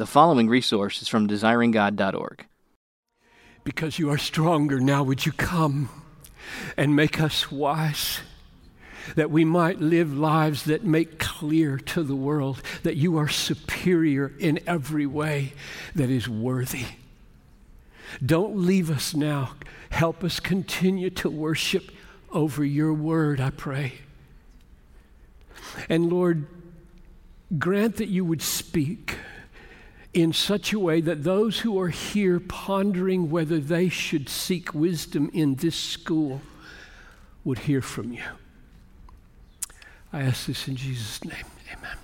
The following resource is from desiringgod.org. Because you are stronger now, would you come and make us wise? That we might live lives that make clear to the world that you are superior in every way that is worthy. Don't leave us now. Help us continue to worship over your word, I pray. And Lord, grant that you would speak in such a way that those who are here pondering whether they should seek wisdom in this school would hear from you. I ask this in Jesus' name. Amen.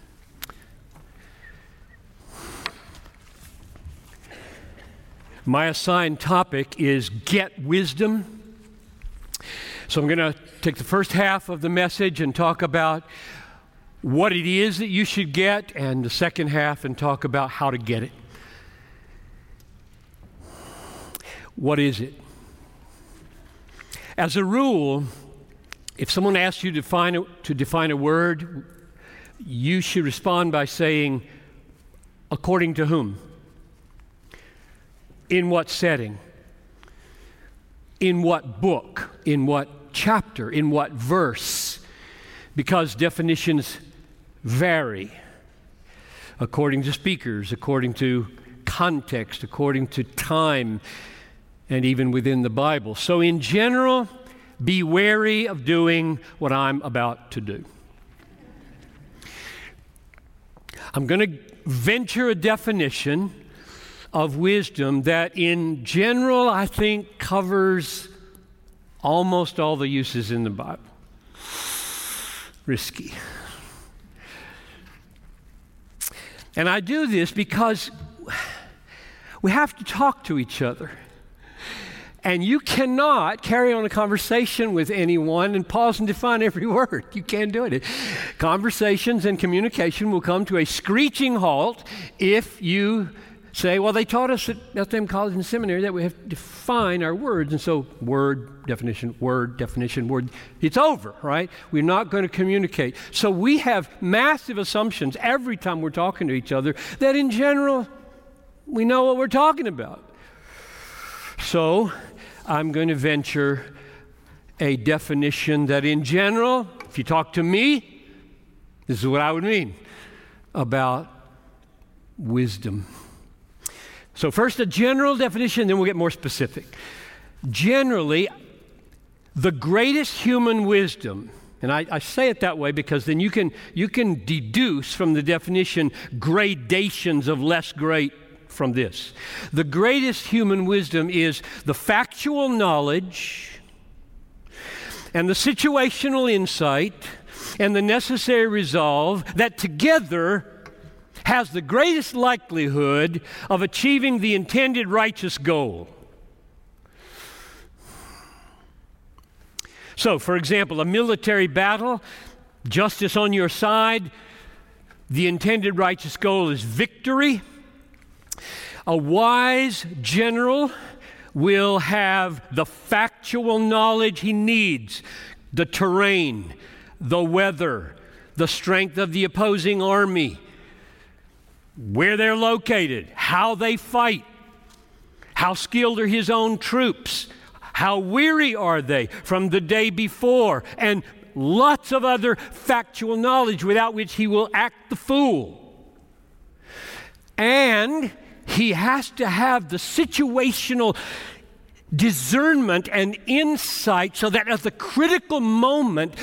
My assigned topic is Get Wisdom. So I'm going to take the first half of the message and talk about what it is that you should get, and the second half and talk about how to get it. What is it? As a rule, if someone asks you to define, a, to define a word, you should respond by saying, according to whom? In what setting? In what book? In what chapter? In what verse? Because definitions vary according to speakers, according to context, according to time, and even within the Bible. So, in general, be wary of doing what I'm about to do. I'm going to venture a definition of wisdom that, in general, I think covers almost all the uses in the Bible. Risky. And I do this because we have to talk to each other. And you cannot carry on a conversation with anyone and pause and define every word. You can't do it. Conversations and communication will come to a screeching halt if you say, well, they taught us at Bethlehem College and Seminary that we have to define our words. And so, word, definition, word, definition, word, it's over, right? We're not going to communicate. So, we have massive assumptions every time we're talking to each other that in general, we know what we're talking about. So, I'm going to venture a definition that in general, if you talk to me, this is what I would mean about wisdom. So, first, a general definition, then we'll get more specific. Generally, the greatest human wisdom, and I, I, say it that way because then you can, you can deduce from the definition gradations of less great from this. The greatest human wisdom is the factual knowledge and the situational insight and the necessary resolve that together has the greatest likelihood of achieving the intended righteous goal. So, for example, a military battle, justice on your side, the intended righteous goal is victory. A wise general will have the factual knowledge he needs the terrain, the weather, the strength of the opposing army, where they're located, how they fight, how skilled are his own troops, how weary are they from the day before, and lots of other factual knowledge without which he will act the fool. And he has to have the situational discernment and insight so that at the critical moment,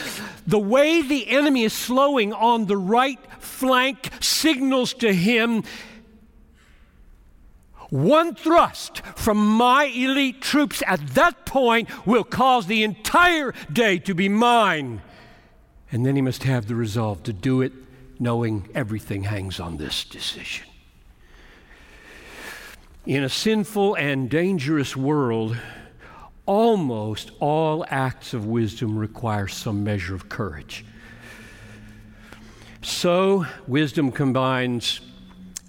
the way the enemy is slowing on the right flank signals to him one thrust from my elite troops at that point will cause the entire day to be mine. And then he must have the resolve to do it, knowing everything hangs on this decision. In a sinful and dangerous world, almost all acts of wisdom require some measure of courage. So, wisdom combines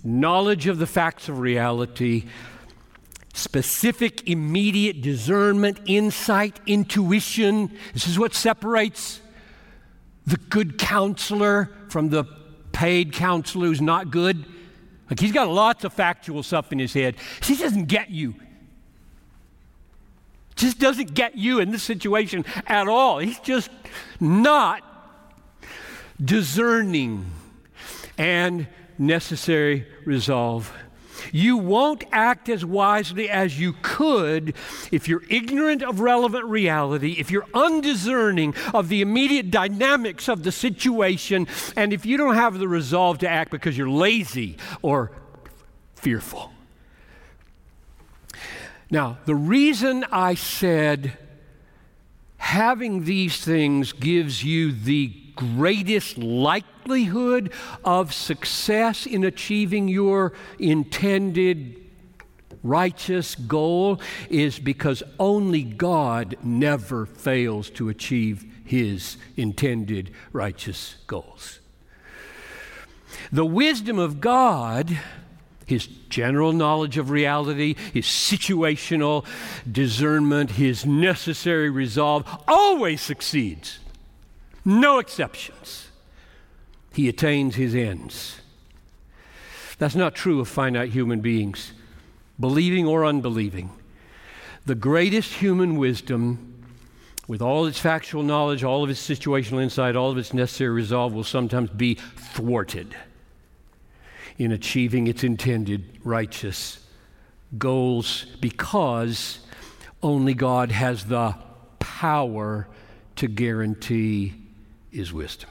knowledge of the facts of reality, specific, immediate discernment, insight, intuition. This is what separates the good counselor from the paid counselor who's not good. Like he's got lots of factual stuff in his head. He doesn't get you. Just doesn't get you in this situation at all. He's just not discerning and necessary resolve. You won't act as wisely as you could if you're ignorant of relevant reality, if you're undiscerning of the immediate dynamics of the situation, and if you don't have the resolve to act because you're lazy or fearful. Now, the reason I said having these things gives you the greatest likelihood of success in achieving your intended righteous goal is because only God never fails to achieve his intended righteous goals. The wisdom of God his general knowledge of reality, his situational discernment, his necessary resolve always succeeds. No exceptions. He attains his ends. That's not true of finite human beings, believing or unbelieving. The greatest human wisdom, with all its factual knowledge, all of its situational insight, all of its necessary resolve, will sometimes be thwarted in achieving its intended righteous goals because only God has the power to guarantee his wisdom.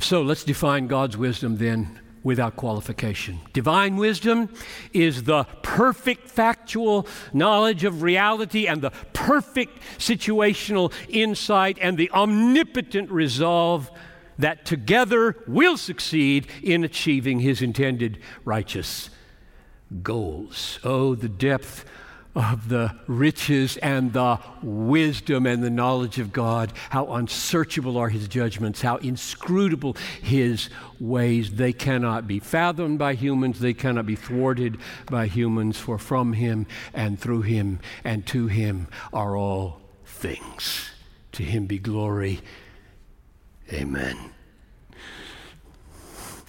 So let's define God's wisdom then without qualification. Divine wisdom is the perfect factual knowledge of reality and the perfect situational insight and the omnipotent resolve that together will succeed in achieving his intended righteous goals. Oh, the depth of the riches and the wisdom and the knowledge of God. How unsearchable are his judgments, how inscrutable his ways. They cannot be fathomed by humans, they cannot be thwarted by humans, for from him and through him and to him are all things. To him be glory Amen.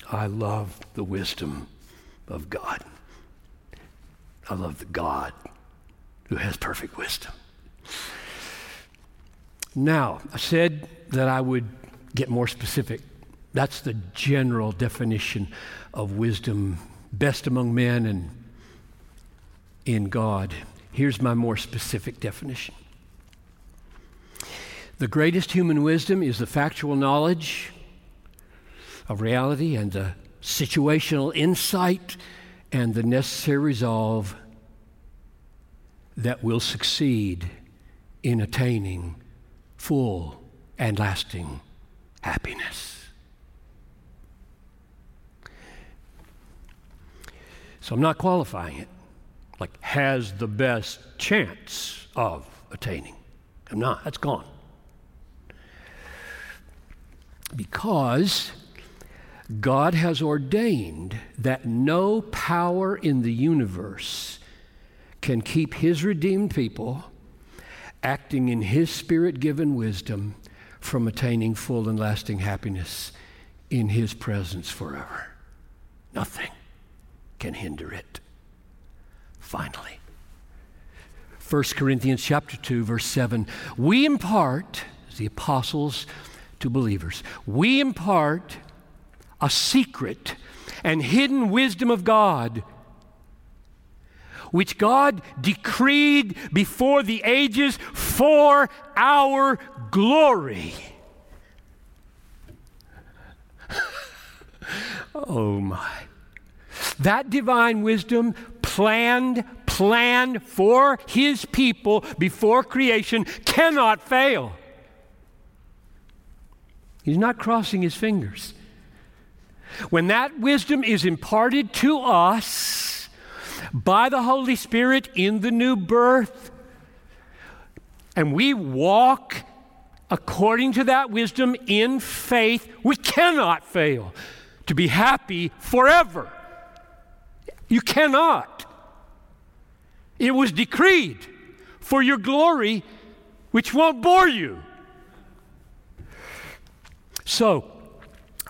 I love the wisdom of God. I love the God who has perfect wisdom. Now, I said that I would get more specific. That's the general definition of wisdom, best among men and in God. Here's my more specific definition the greatest human wisdom is the factual knowledge of reality and the situational insight and the necessary resolve that will succeed in attaining full and lasting happiness. So I'm not qualifying it like has the best chance of attaining. I'm not, that's gone because God has ordained that no power in the universe can keep His redeemed people acting in His Spirit given wisdom from attaining full and lasting happiness in His presence forever. Nothing can hinder it. Finally, 1 Corinthians chapter 2 verse 7 we impart as the apostles to believers. We impart a secret and hidden wisdom of God, which God decreed before the ages for our glory. oh my. That divine wisdom planned, planned for his people before creation cannot fail. He's not crossing his fingers. When that wisdom is imparted to us by the Holy Spirit in the new birth, and we walk according to that wisdom in faith, we cannot fail to be happy forever. You cannot. It was decreed for your glory, which won't bore you. So,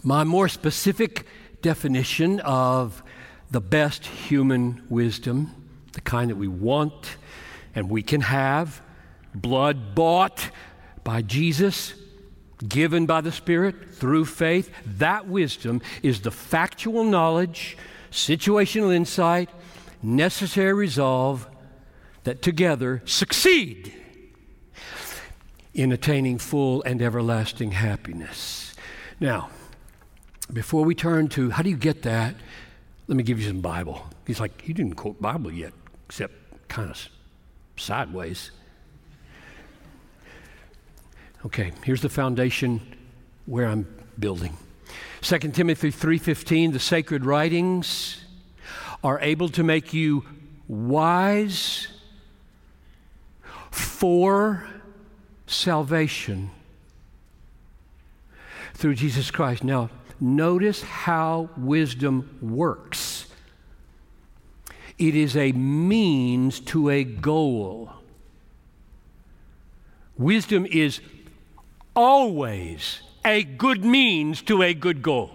My more specific definition of the best human wisdom, the kind that we want and we can have, blood bought by Jesus, given by the Spirit through faith, that wisdom is the factual knowledge, situational insight, necessary resolve that together succeed in attaining full and everlasting happiness. Now, before we turn to how do you get that, let me give you some Bible. He's like, he didn't quote Bible yet, except kind of sideways. Okay, here's the foundation where I'm building. 2 Timothy 3:15 the sacred writings are able to make you wise for salvation through Jesus Christ. Now, notice how wisdom works. It is a means to a goal. Wisdom is always a good means to a good goal.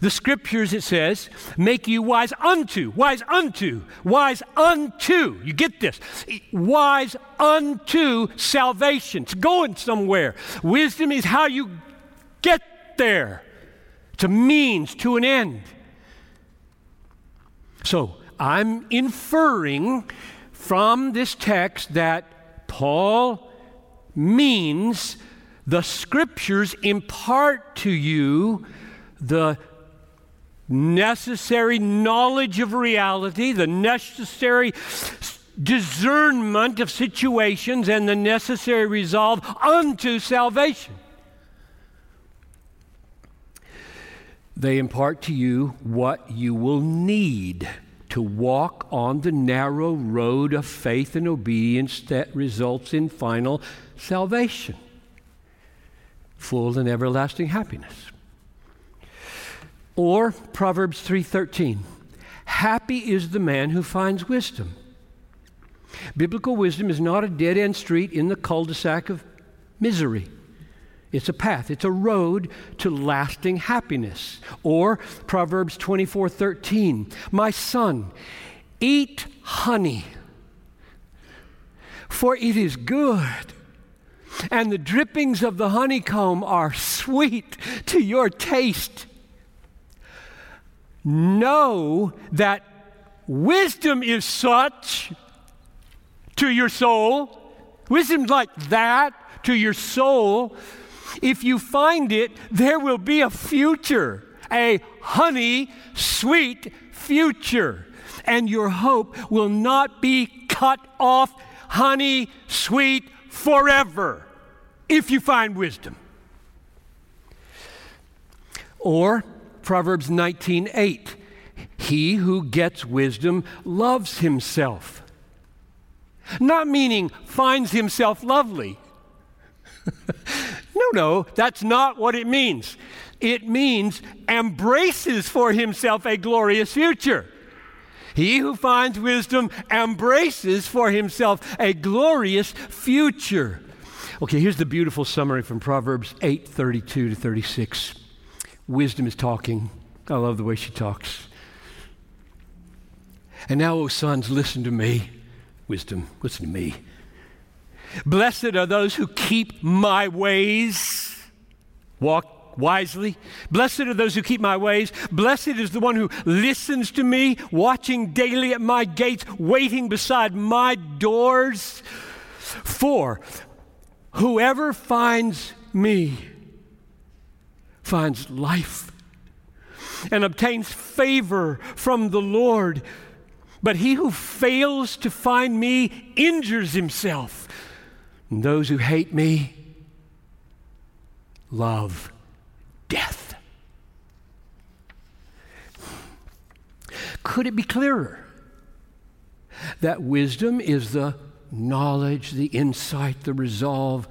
The scriptures, it says, make you wise unto, wise unto, wise unto. You get this? Wise unto salvation. It's going somewhere. Wisdom is how you get there. It's a means to an end. So I'm inferring from this text that Paul means the scriptures impart to you the necessary knowledge of reality, the necessary discernment of situations, and the necessary resolve unto salvation. They impart to you what you will need to walk on the narrow road of faith and obedience that results in final salvation, full and everlasting happiness. Or Proverbs 3:13. Happy is the man who finds wisdom. Biblical wisdom is not a dead-end street in the cul-de-sac of misery. It's a path, it's a road to lasting happiness. Or Proverbs 24:13. My son, eat honey, for it is good. And the drippings of the honeycomb are sweet to your taste know that wisdom is such to your soul, wisdom's like that to your soul. If you find it, there will be a future, a honey sweet future. And your hope will not be cut off honey sweet forever if you find wisdom. Or Proverbs 19:8. He who gets wisdom loves himself. Not meaning finds himself lovely. no, no, that's not what it means. It means embraces for himself a glorious future. He who finds wisdom embraces for himself a glorious future. Okay, here's the beautiful summary from Proverbs 8:32 to 36. Wisdom is talking. I love the way she talks. And now, O sons, listen to me. Wisdom, listen to me. Blessed are those who keep my ways, walk wisely. Blessed are those who keep my ways. Blessed is the one who listens to me, watching daily at my gates, waiting beside my doors. For whoever finds me, finds life and obtains favor from the Lord. But he who fails to find me injures himself. And those who hate me love death. Could it be clearer that wisdom is the knowledge, the insight, the resolve,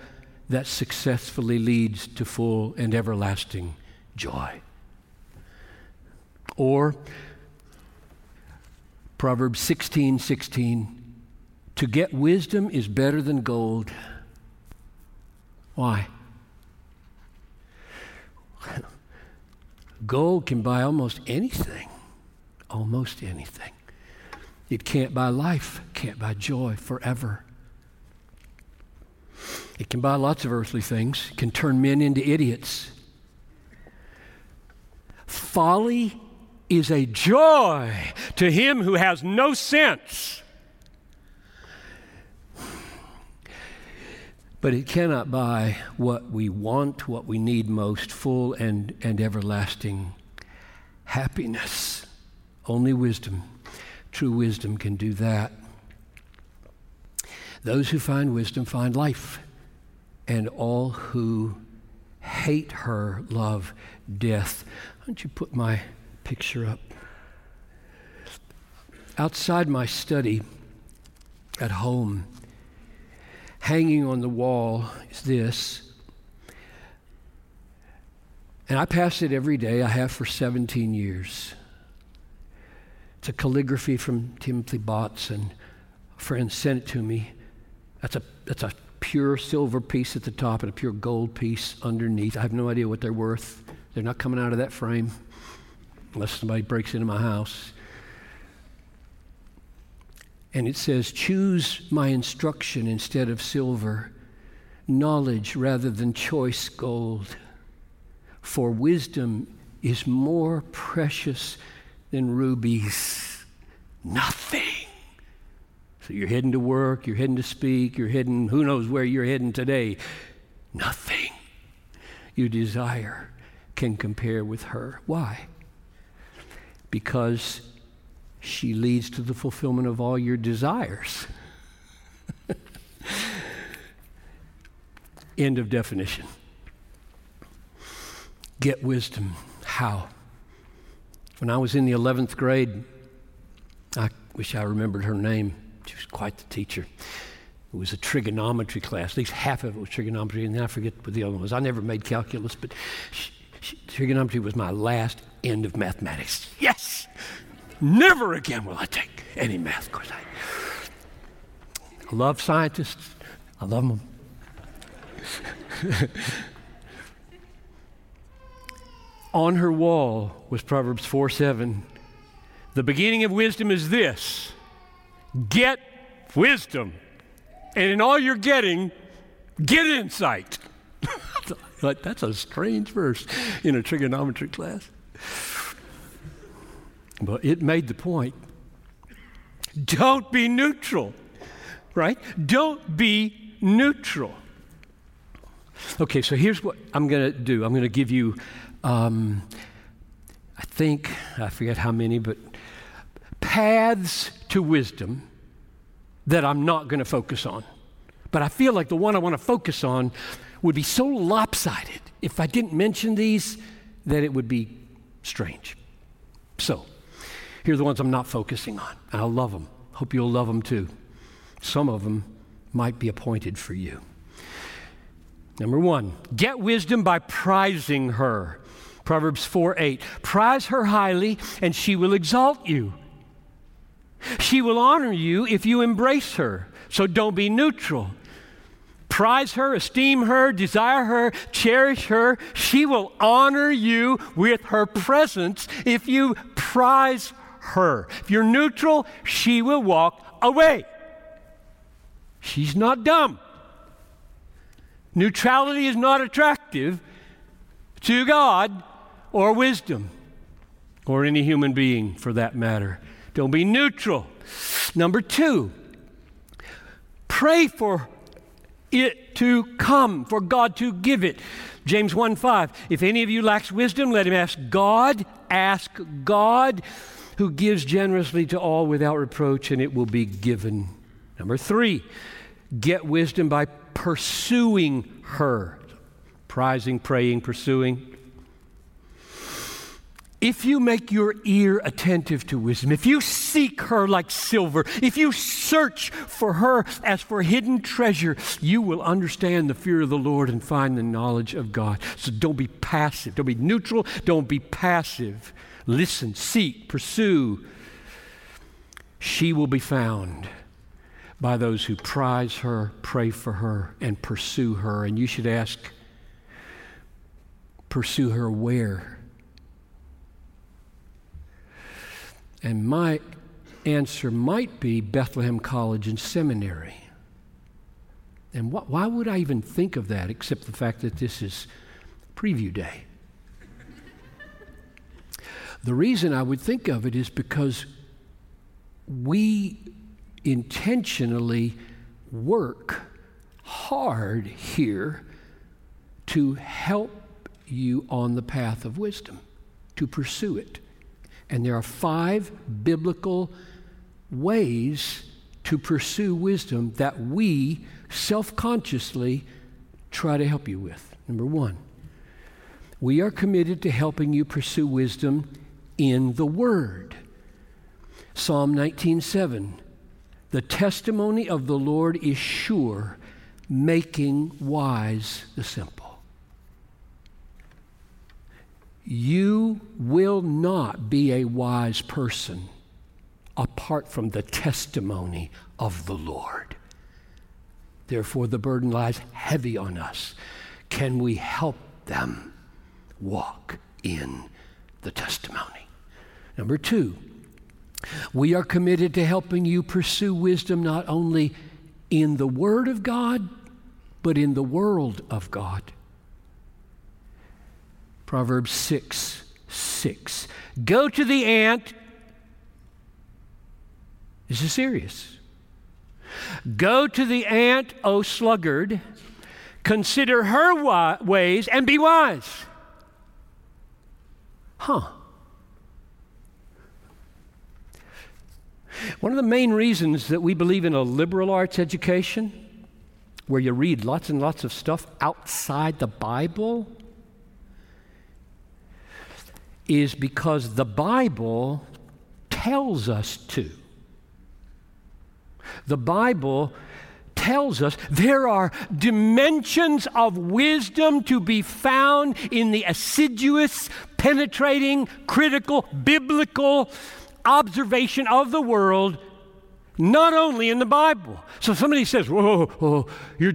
that successfully leads to full and everlasting joy. Or Proverbs 16 16. To get wisdom is better than gold. Why? Gold can buy almost anything, almost anything. It can't buy life, can't buy joy forever. It can buy lots of earthly things, it can turn men into idiots. Folly is a joy to him who has no sense. But it cannot buy what we want, what we need most full and, and everlasting happiness. Only wisdom, true wisdom, can do that. Those who find wisdom find life, and all who hate her love death. Why don't you put my picture up? Outside my study at home, hanging on the wall is this. And I pass it every day. I have for 17 years. It's a calligraphy from Timothy Botts, and a friend sent it to me. That's a, that's a pure silver piece at the top and a pure gold piece underneath. I have no idea what they're worth. They're not coming out of that frame unless somebody breaks into my house. And it says, Choose my instruction instead of silver, knowledge rather than choice gold. For wisdom is more precious than rubies. Nothing. So you're heading to work, you're heading to speak, you're heading, who knows where you're heading today. Nothing you desire can compare with her. Why? Because she leads to the fulfillment of all your desires. End of definition. Get wisdom. How? When I was in the 11th grade, I wish I remembered her name. She was quite the teacher. It was a trigonometry class. At least half of it was trigonometry, and then I forget what the other one was. I never made calculus, but she, she, trigonometry was my last end of mathematics. Yes! Never again will I take any math course. I, love scientists. I love them. On her wall was Proverbs 4 7. The beginning of wisdom is this get wisdom. And in all you're getting, get insight. That's a strange verse in a trigonometry class. But it made the point. Don't be neutral, right? Don't be neutral. Okay, so here's what I'm going to do. I'm going to give you, um, I think, I forget how many, but paths to wisdom that I'm not going to focus on. But I feel like the one I want to focus on would be so lopsided if I didn't mention these that it would be strange. So, here are the ones I'm not focusing on, and I love them. Hope you'll love them too. Some of them might be appointed for you. Number one, get wisdom by prizing her. Proverbs 4 8. Prize her highly, and she will exalt you. She will honor you if you embrace her. So don't be neutral. Prize her, esteem her, desire her, cherish her. She will honor you with her presence if you prize her. If you're neutral, she will walk away. She's not dumb. Neutrality is not attractive to God or wisdom or any human being for that matter. Don't be neutral. Number two, pray for it to come, for God to give it. James 1 5. If any of you lacks wisdom, let him ask God. Ask God who gives generously to all without reproach, and it will be given. Number three, get wisdom by pursuing her. Prizing, praying, pursuing. If you make your ear attentive to wisdom, if you seek her like silver, if you search for her as for hidden treasure, you will understand the fear of the Lord and find the knowledge of God. So don't be passive. Don't be neutral. Don't be passive. Listen, seek, pursue. She will be found by those who prize her, pray for her, and pursue her. And you should ask, pursue her where? And my answer might be Bethlehem College and Seminary. And wh- why would I even think of that except the fact that this is preview day? the reason I would think of it is because we intentionally work hard here to help you on the path of wisdom, to pursue it. And there are five biblical ways to pursue wisdom that we self consciously try to help you with. Number one, we are committed to helping you pursue wisdom in the Word. Psalm 19:7 The testimony of the Lord is sure, making wise the simple. You will not be a wise person apart from the testimony of the Lord. Therefore, the burden lies heavy on us. Can we help them walk in the testimony? Number two, we are committed to helping you pursue wisdom not only in the Word of God, but in the world of God. Proverbs 6 6. Go to the ant. This is serious. Go to the ant, O sluggard, consider her ways and be wise. Huh. One of the main reasons that we believe in a liberal arts education, where you read lots and lots of stuff outside the Bible, is because the Bible tells us to. The Bible tells us there are dimensions of wisdom to be found in the assiduous, penetrating, critical, biblical observation of the world, not only in the Bible. So somebody says, Whoa, whoa you're,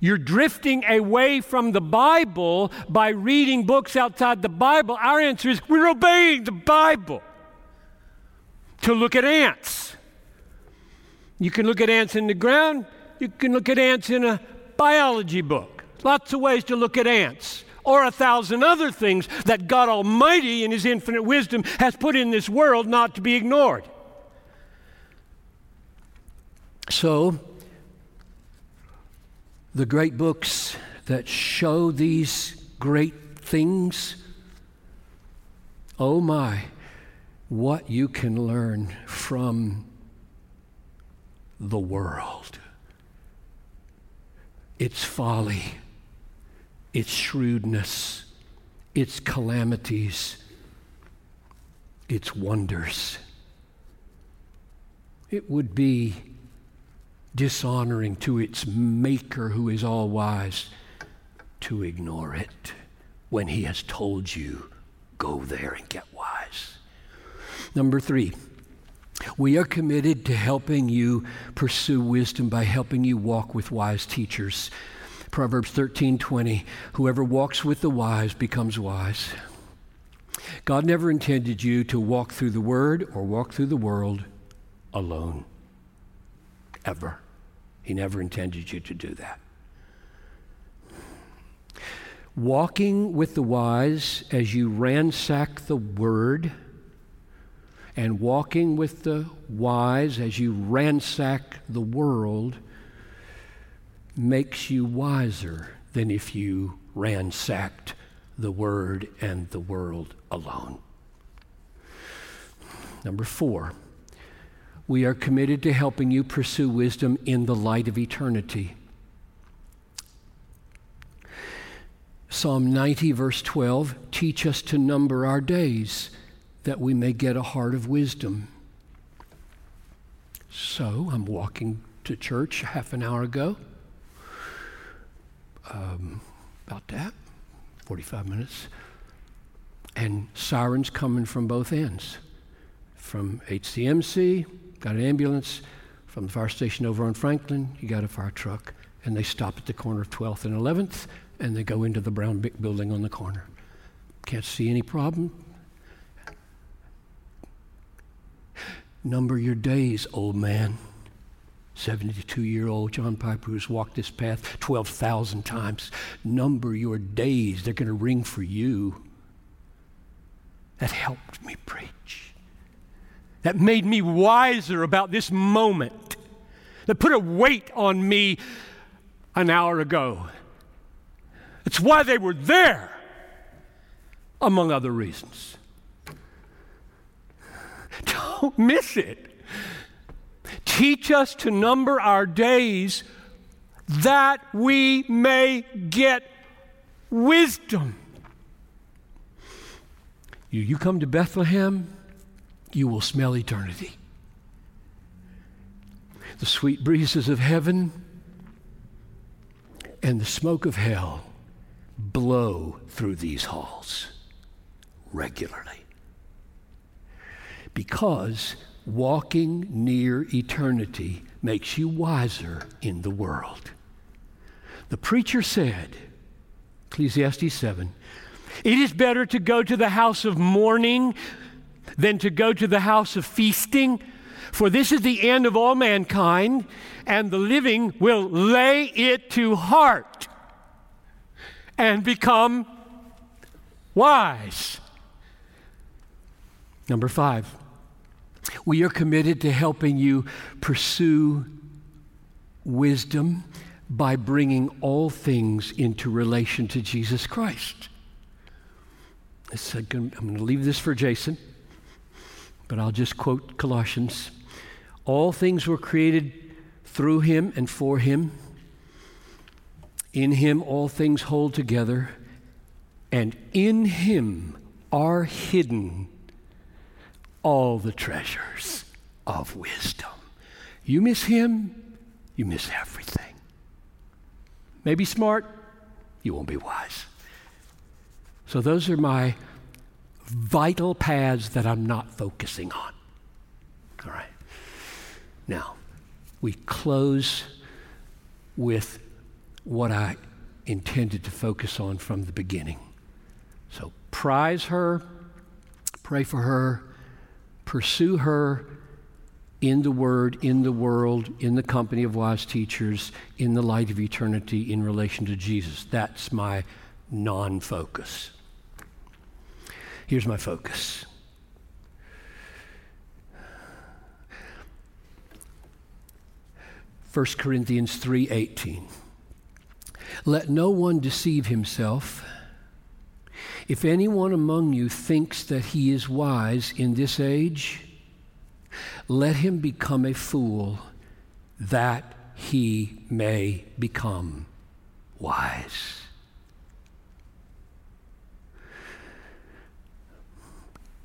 you're drifting away from the Bible by reading books outside the Bible. Our answer is we're obeying the Bible to look at ants. You can look at ants in the ground, you can look at ants in a biology book. Lots of ways to look at ants or a thousand other things that God Almighty, in His infinite wisdom, has put in this world not to be ignored. So, the great books that show these great things, oh my, what you can learn from the world. Its folly its shrewdness, its calamities, its wonders. It would be dishonoring to its maker who is all wise to ignore it when he has told you, go there and get wise. Number three, we are committed to helping you pursue wisdom by helping you walk with wise teachers. Proverbs 13:20, whoever walks with the wise becomes wise. God never intended you to walk through the word or walk through the world alone. Ever. He never intended you to do that. Walking with the wise as you ransack the word, and walking with the wise as you ransack the world makes you wiser than if you ransacked the Word and the world alone. Number four, we are committed to helping you pursue wisdom in the light of eternity. Psalm 90, verse 12 teach us to number our days that we may get a heart of wisdom. So I'm walking to church half an hour ago um, about that, 45 minutes. And sirens coming from both ends. From HCMC, got an ambulance. From the fire station over on Franklin, you got a fire truck. And they stop at the corner of 12th and 11th, and they go into the brown building on the corner. Can't see any problem. Number your days, old man. 72 year old John Piper who's walked this path 12,000 times. Number your days, they're going to ring for you. That helped me preach. That made me wiser about this moment. That put a weight on me an hour ago. It's why they were there, among other reasons. Don't miss it. Teach us to number our days that we may get wisdom. You, you come to Bethlehem, you will smell eternity. The sweet breezes of heaven and the smoke of hell blow through these halls regularly. Because walking near eternity makes you wiser in the world. The preacher said, Ecclesiastes 7, it is better to go to the house of mourning than to go to the house of feasting, for this is the end of all mankind, and the living will lay it to heart and become wise. Number five, we are committed to helping you pursue wisdom by bringing all things into relation to Jesus Christ. I'm going to leave this for Jason, but I'll just quote Colossians. All things were created through him and for him. In him all things hold together, and in him are hidden all the treasures of wisdom. You miss him, you miss everything. Maybe smart, you won't be wise. So, those are my vital paths that I'm not focusing on. All right. Now, we close with what I intended to focus on from the beginning. So, prize her, pray for her, pursue her in the Word, in the world, in the company of wise teachers, in the light of eternity in relation to Jesus. That's my non focus. Here's my focus. First Corinthians 3:18 Let no one deceive himself if anyone among you thinks that he is wise in this age, let him become a fool that he may become wise.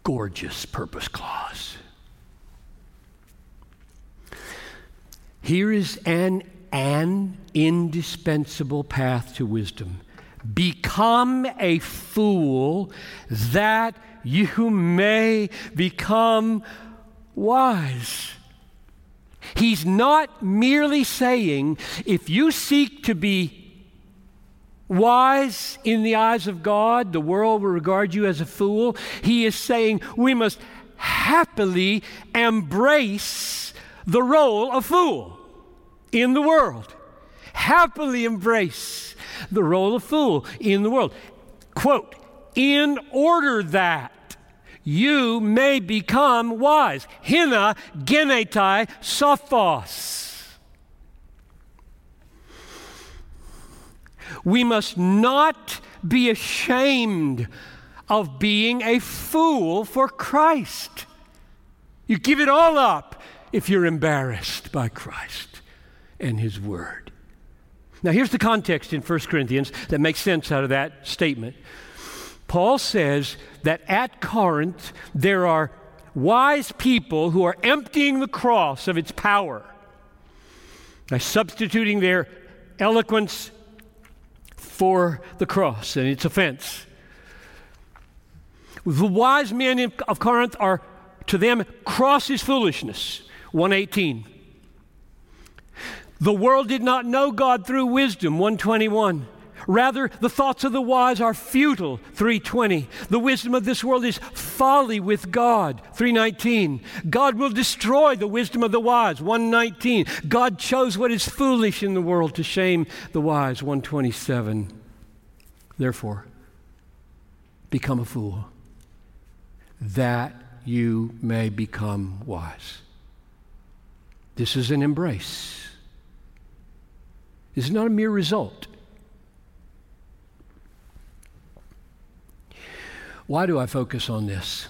Gorgeous purpose clause. Here is an, an indispensable path to wisdom Become a fool that you may become wise. He's not merely saying, if you seek to be wise in the eyes of God, the world will regard you as a fool. He is saying we must happily embrace the role of fool in the world. Happily embrace the role of fool in the world. Quote, in order that you may become wise. Hina genetai sophos. We must not be ashamed of being a fool for Christ. You give it all up if you're embarrassed by Christ and His Word. Now, here's the context in 1 Corinthians that makes sense out of that statement. Paul says that at Corinth there are wise people who are emptying the cross of its power by substituting their eloquence for the cross and its offense. The wise men of Corinth are, to them, cross is foolishness. 118. The world did not know God through wisdom, 121. Rather, the thoughts of the wise are futile, 320. The wisdom of this world is folly with God, 319. God will destroy the wisdom of the wise, 119. God chose what is foolish in the world to shame the wise, 127. Therefore, become a fool, that you may become wise. This is an embrace. This is not a mere result. Why do I focus on this?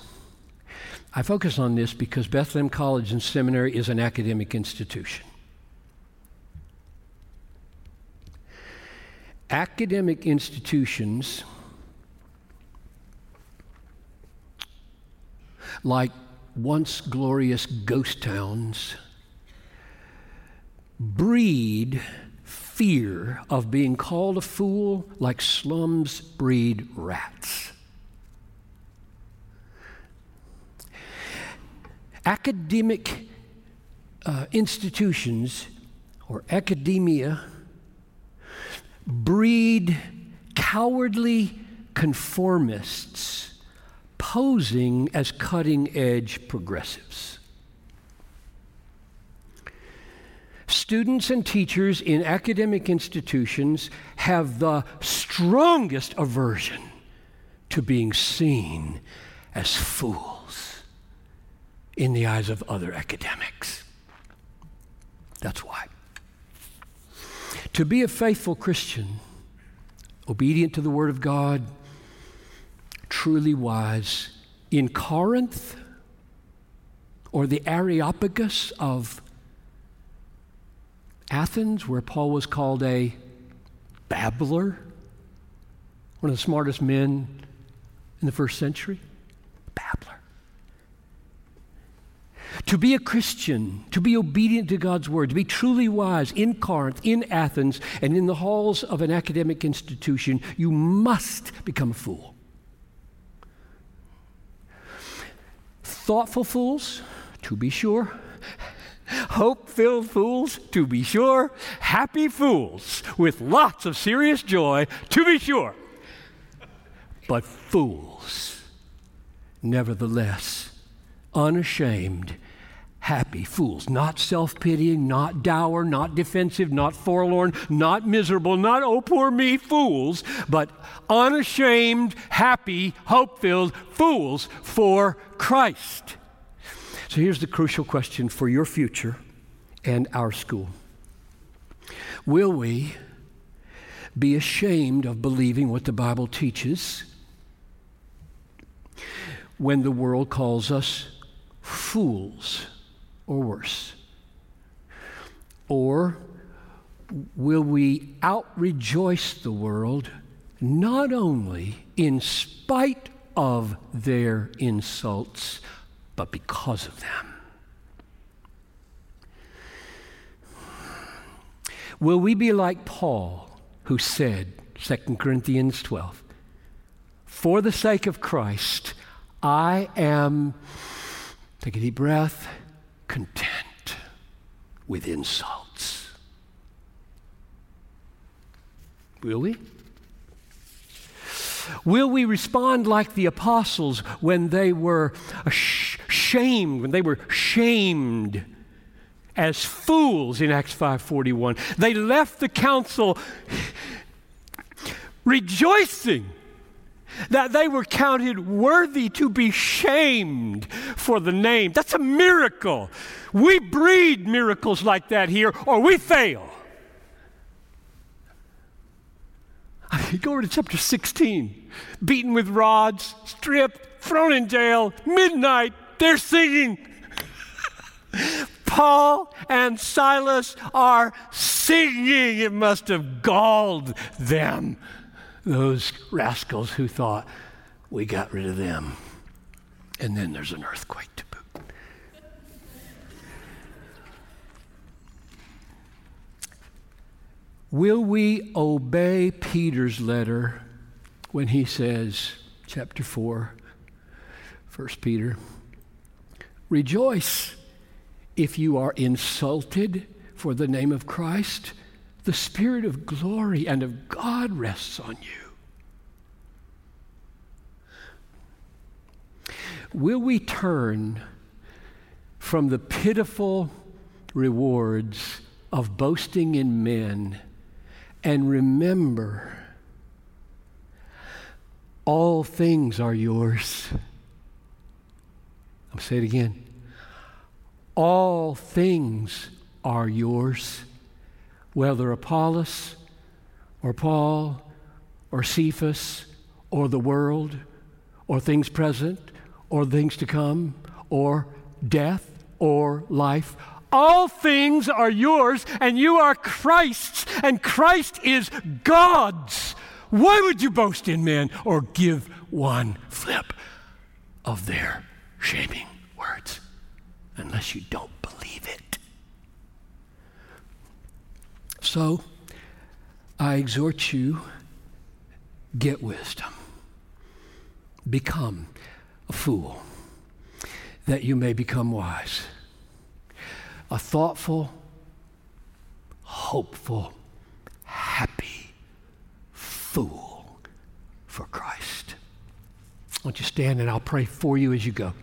I focus on this because Bethlehem College and Seminary is an academic institution. Academic institutions, like once glorious ghost towns, breed fear of being called a fool like slums breed rats. Academic uh, institutions or academia breed cowardly conformists posing as cutting edge progressives. Students and teachers in academic institutions have the strongest aversion to being seen as fools in the eyes of other academics. That's why. To be a faithful Christian, obedient to the Word of God, truly wise, in Corinth or the Areopagus of Athens, where Paul was called a babbler, one of the smartest men in the first century, babbler. To be a Christian, to be obedient to God's word, to be truly wise in Corinth, in Athens, and in the halls of an academic institution, you must become a fool. Thoughtful fools, to be sure, Hope filled fools, to be sure. Happy fools with lots of serious joy, to be sure. But fools, nevertheless, unashamed, happy fools. Not self pitying, not dour, not defensive, not forlorn, not miserable, not oh poor me fools, but unashamed, happy, hope filled fools for Christ. So here's the crucial question for your future and our school Will we be ashamed of believing what the Bible teaches when the world calls us fools or worse? Or will we outrejoice the world not only in spite of their insults, but because of them. Will we be like Paul, who said, 2 Corinthians 12, for the sake of Christ, I am, take a deep breath, content with insults. Will we? Will we respond like the apostles when they were shamed, when they were shamed as fools in Acts 5:41? They left the council rejoicing that they were counted worthy to be shamed for the name. That's a miracle. We breed miracles like that here or we fail. Go over to chapter 16. Beaten with rods, stripped, thrown in jail, midnight, they're singing. Paul and Silas are singing. It must have galled them, those rascals who thought, we got rid of them. And then there's an earthquake to boot. Will we obey Peter's letter when he says, chapter 4, 1 Peter, rejoice if you are insulted for the name of Christ, the Spirit of glory and of God rests on you. Will we turn from the pitiful rewards of boasting in men and remember all things are yours? I'll say it again. All things are yours, whether Apollos or Paul or Cephas or the world or things present or things to come or death or life. All things are yours, and you are Christ's, and Christ is God's. Why would you boast in men or give one flip of their shaming words unless you don't believe it? So, I exhort you get wisdom, become a fool that you may become wise a thoughtful, hopeful, happy fool for Christ. Won't you stand and I'll pray for you as you go.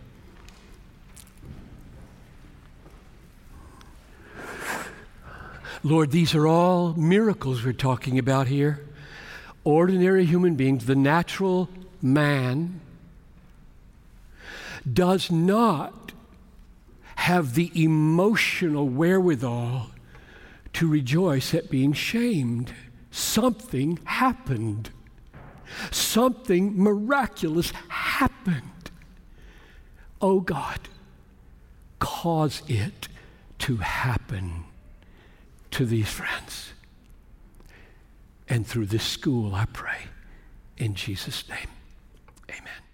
Lord, these are all miracles we're talking about here. Ordinary human beings, the natural man, does not have the emotional wherewithal to rejoice at being shamed. Something happened. Something miraculous happened. Oh God, cause it to happen to these friends. And through this school, I pray in Jesus' name. Amen.